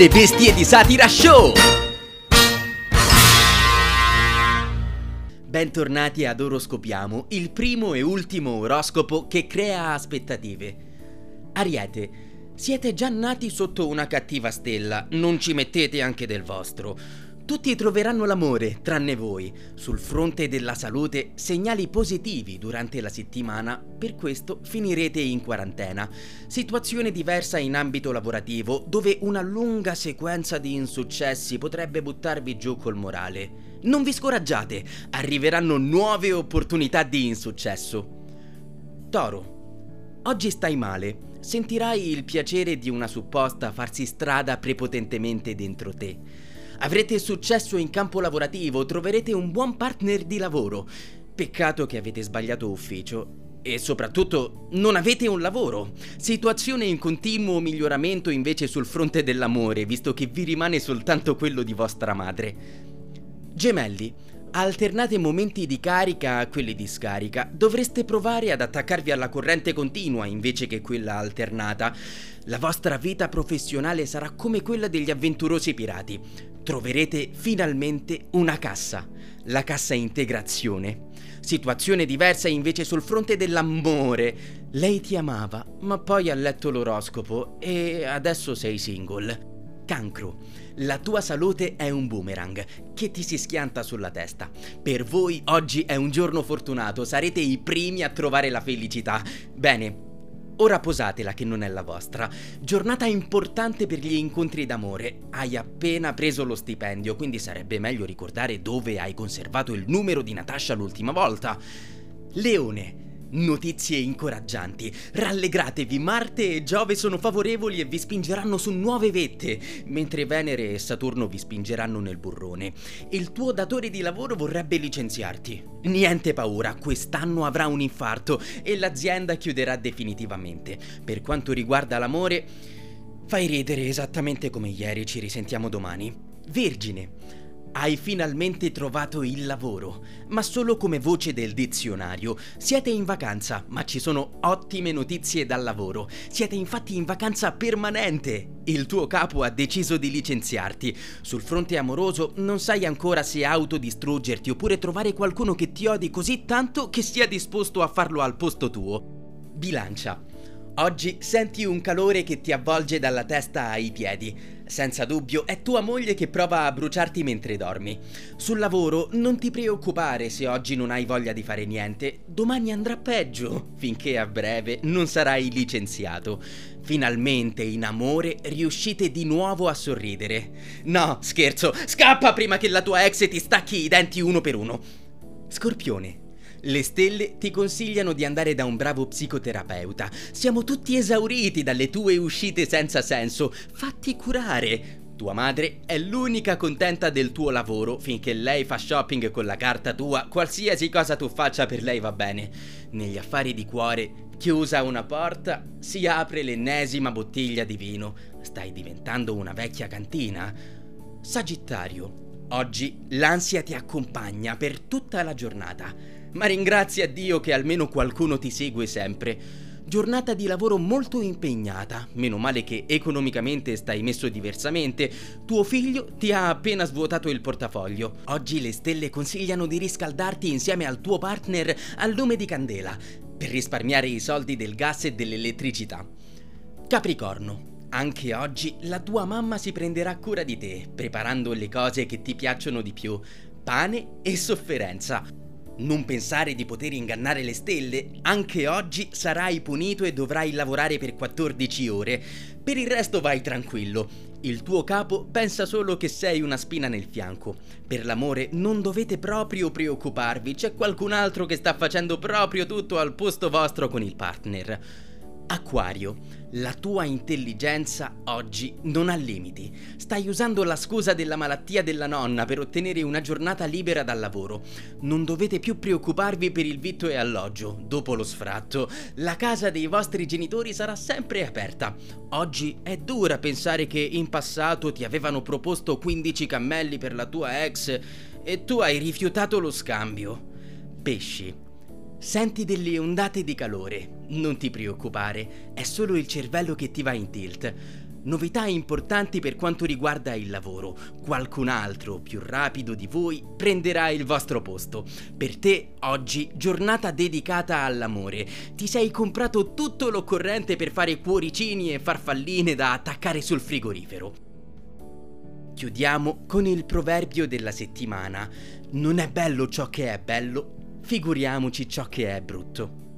Le bestie di satira show! Bentornati ad Oroscopiamo, il primo e ultimo oroscopo che crea aspettative. Ariete, siete già nati sotto una cattiva stella, non ci mettete anche del vostro. Tutti troveranno l'amore, tranne voi. Sul fronte della salute, segnali positivi durante la settimana, per questo finirete in quarantena. Situazione diversa in ambito lavorativo, dove una lunga sequenza di insuccessi potrebbe buttarvi giù col morale. Non vi scoraggiate, arriveranno nuove opportunità di insuccesso. Toro, oggi stai male. Sentirai il piacere di una supposta farsi strada prepotentemente dentro te. Avrete successo in campo lavorativo, troverete un buon partner di lavoro. Peccato che avete sbagliato ufficio e soprattutto non avete un lavoro. Situazione in continuo miglioramento invece sul fronte dell'amore, visto che vi rimane soltanto quello di vostra madre. Gemelli, alternate momenti di carica a quelli di scarica. Dovreste provare ad attaccarvi alla corrente continua invece che quella alternata. La vostra vita professionale sarà come quella degli avventurosi pirati troverete finalmente una cassa, la cassa integrazione. Situazione diversa invece sul fronte dell'amore. Lei ti amava, ma poi ha letto l'oroscopo e adesso sei single. Cancro. La tua salute è un boomerang che ti si schianta sulla testa. Per voi oggi è un giorno fortunato, sarete i primi a trovare la felicità. Bene, Ora posatela che non è la vostra. Giornata importante per gli incontri d'amore. Hai appena preso lo stipendio, quindi sarebbe meglio ricordare dove hai conservato il numero di Natascia l'ultima volta. Leone. Notizie incoraggianti. Rallegratevi, Marte e Giove sono favorevoli e vi spingeranno su nuove vette, mentre Venere e Saturno vi spingeranno nel burrone. Il tuo datore di lavoro vorrebbe licenziarti. Niente paura, quest'anno avrà un infarto e l'azienda chiuderà definitivamente. Per quanto riguarda l'amore, fai ridere esattamente come ieri, ci risentiamo domani. Vergine. Hai finalmente trovato il lavoro, ma solo come voce del dizionario. Siete in vacanza, ma ci sono ottime notizie dal lavoro. Siete infatti in vacanza permanente. Il tuo capo ha deciso di licenziarti. Sul fronte amoroso non sai ancora se autodistruggerti oppure trovare qualcuno che ti odi così tanto che sia disposto a farlo al posto tuo. Bilancia. Oggi senti un calore che ti avvolge dalla testa ai piedi. Senza dubbio è tua moglie che prova a bruciarti mentre dormi. Sul lavoro non ti preoccupare se oggi non hai voglia di fare niente, domani andrà peggio, finché a breve non sarai licenziato. Finalmente in amore riuscite di nuovo a sorridere. No, scherzo, scappa prima che la tua ex ti stacchi i denti uno per uno. Scorpione, le stelle ti consigliano di andare da un bravo psicoterapeuta. Siamo tutti esauriti dalle tue uscite senza senso. Fatti curare. Tua madre è l'unica contenta del tuo lavoro finché lei fa shopping con la carta tua, qualsiasi cosa tu faccia per lei va bene. Negli affari di cuore, chiusa una porta, si apre l'ennesima bottiglia di vino. Stai diventando una vecchia cantina. Sagittario, oggi l'ansia ti accompagna per tutta la giornata ma ringrazia Dio che almeno qualcuno ti segue sempre. Giornata di lavoro molto impegnata, meno male che economicamente stai messo diversamente. Tuo figlio ti ha appena svuotato il portafoglio. Oggi le stelle consigliano di riscaldarti insieme al tuo partner al lume di candela, per risparmiare i soldi del gas e dell'elettricità. Capricorno. Anche oggi la tua mamma si prenderà cura di te, preparando le cose che ti piacciono di più, pane e sofferenza. Non pensare di poter ingannare le stelle? Anche oggi sarai punito e dovrai lavorare per 14 ore. Per il resto vai tranquillo. Il tuo capo pensa solo che sei una spina nel fianco. Per l'amore non dovete proprio preoccuparvi, c'è qualcun altro che sta facendo proprio tutto al posto vostro con il partner. Acquario, la tua intelligenza oggi non ha limiti. Stai usando la scusa della malattia della nonna per ottenere una giornata libera dal lavoro. Non dovete più preoccuparvi per il vitto e alloggio. Dopo lo sfratto, la casa dei vostri genitori sarà sempre aperta. Oggi è dura pensare che in passato ti avevano proposto 15 cammelli per la tua ex e tu hai rifiutato lo scambio. Pesci. Senti delle ondate di calore, non ti preoccupare, è solo il cervello che ti va in tilt. Novità importanti per quanto riguarda il lavoro. Qualcun altro più rapido di voi prenderà il vostro posto. Per te oggi giornata dedicata all'amore. Ti sei comprato tutto l'occorrente per fare cuoricini e farfalline da attaccare sul frigorifero. Chiudiamo con il proverbio della settimana. Non è bello ciò che è bello, figuriamoci ciò che è brutto.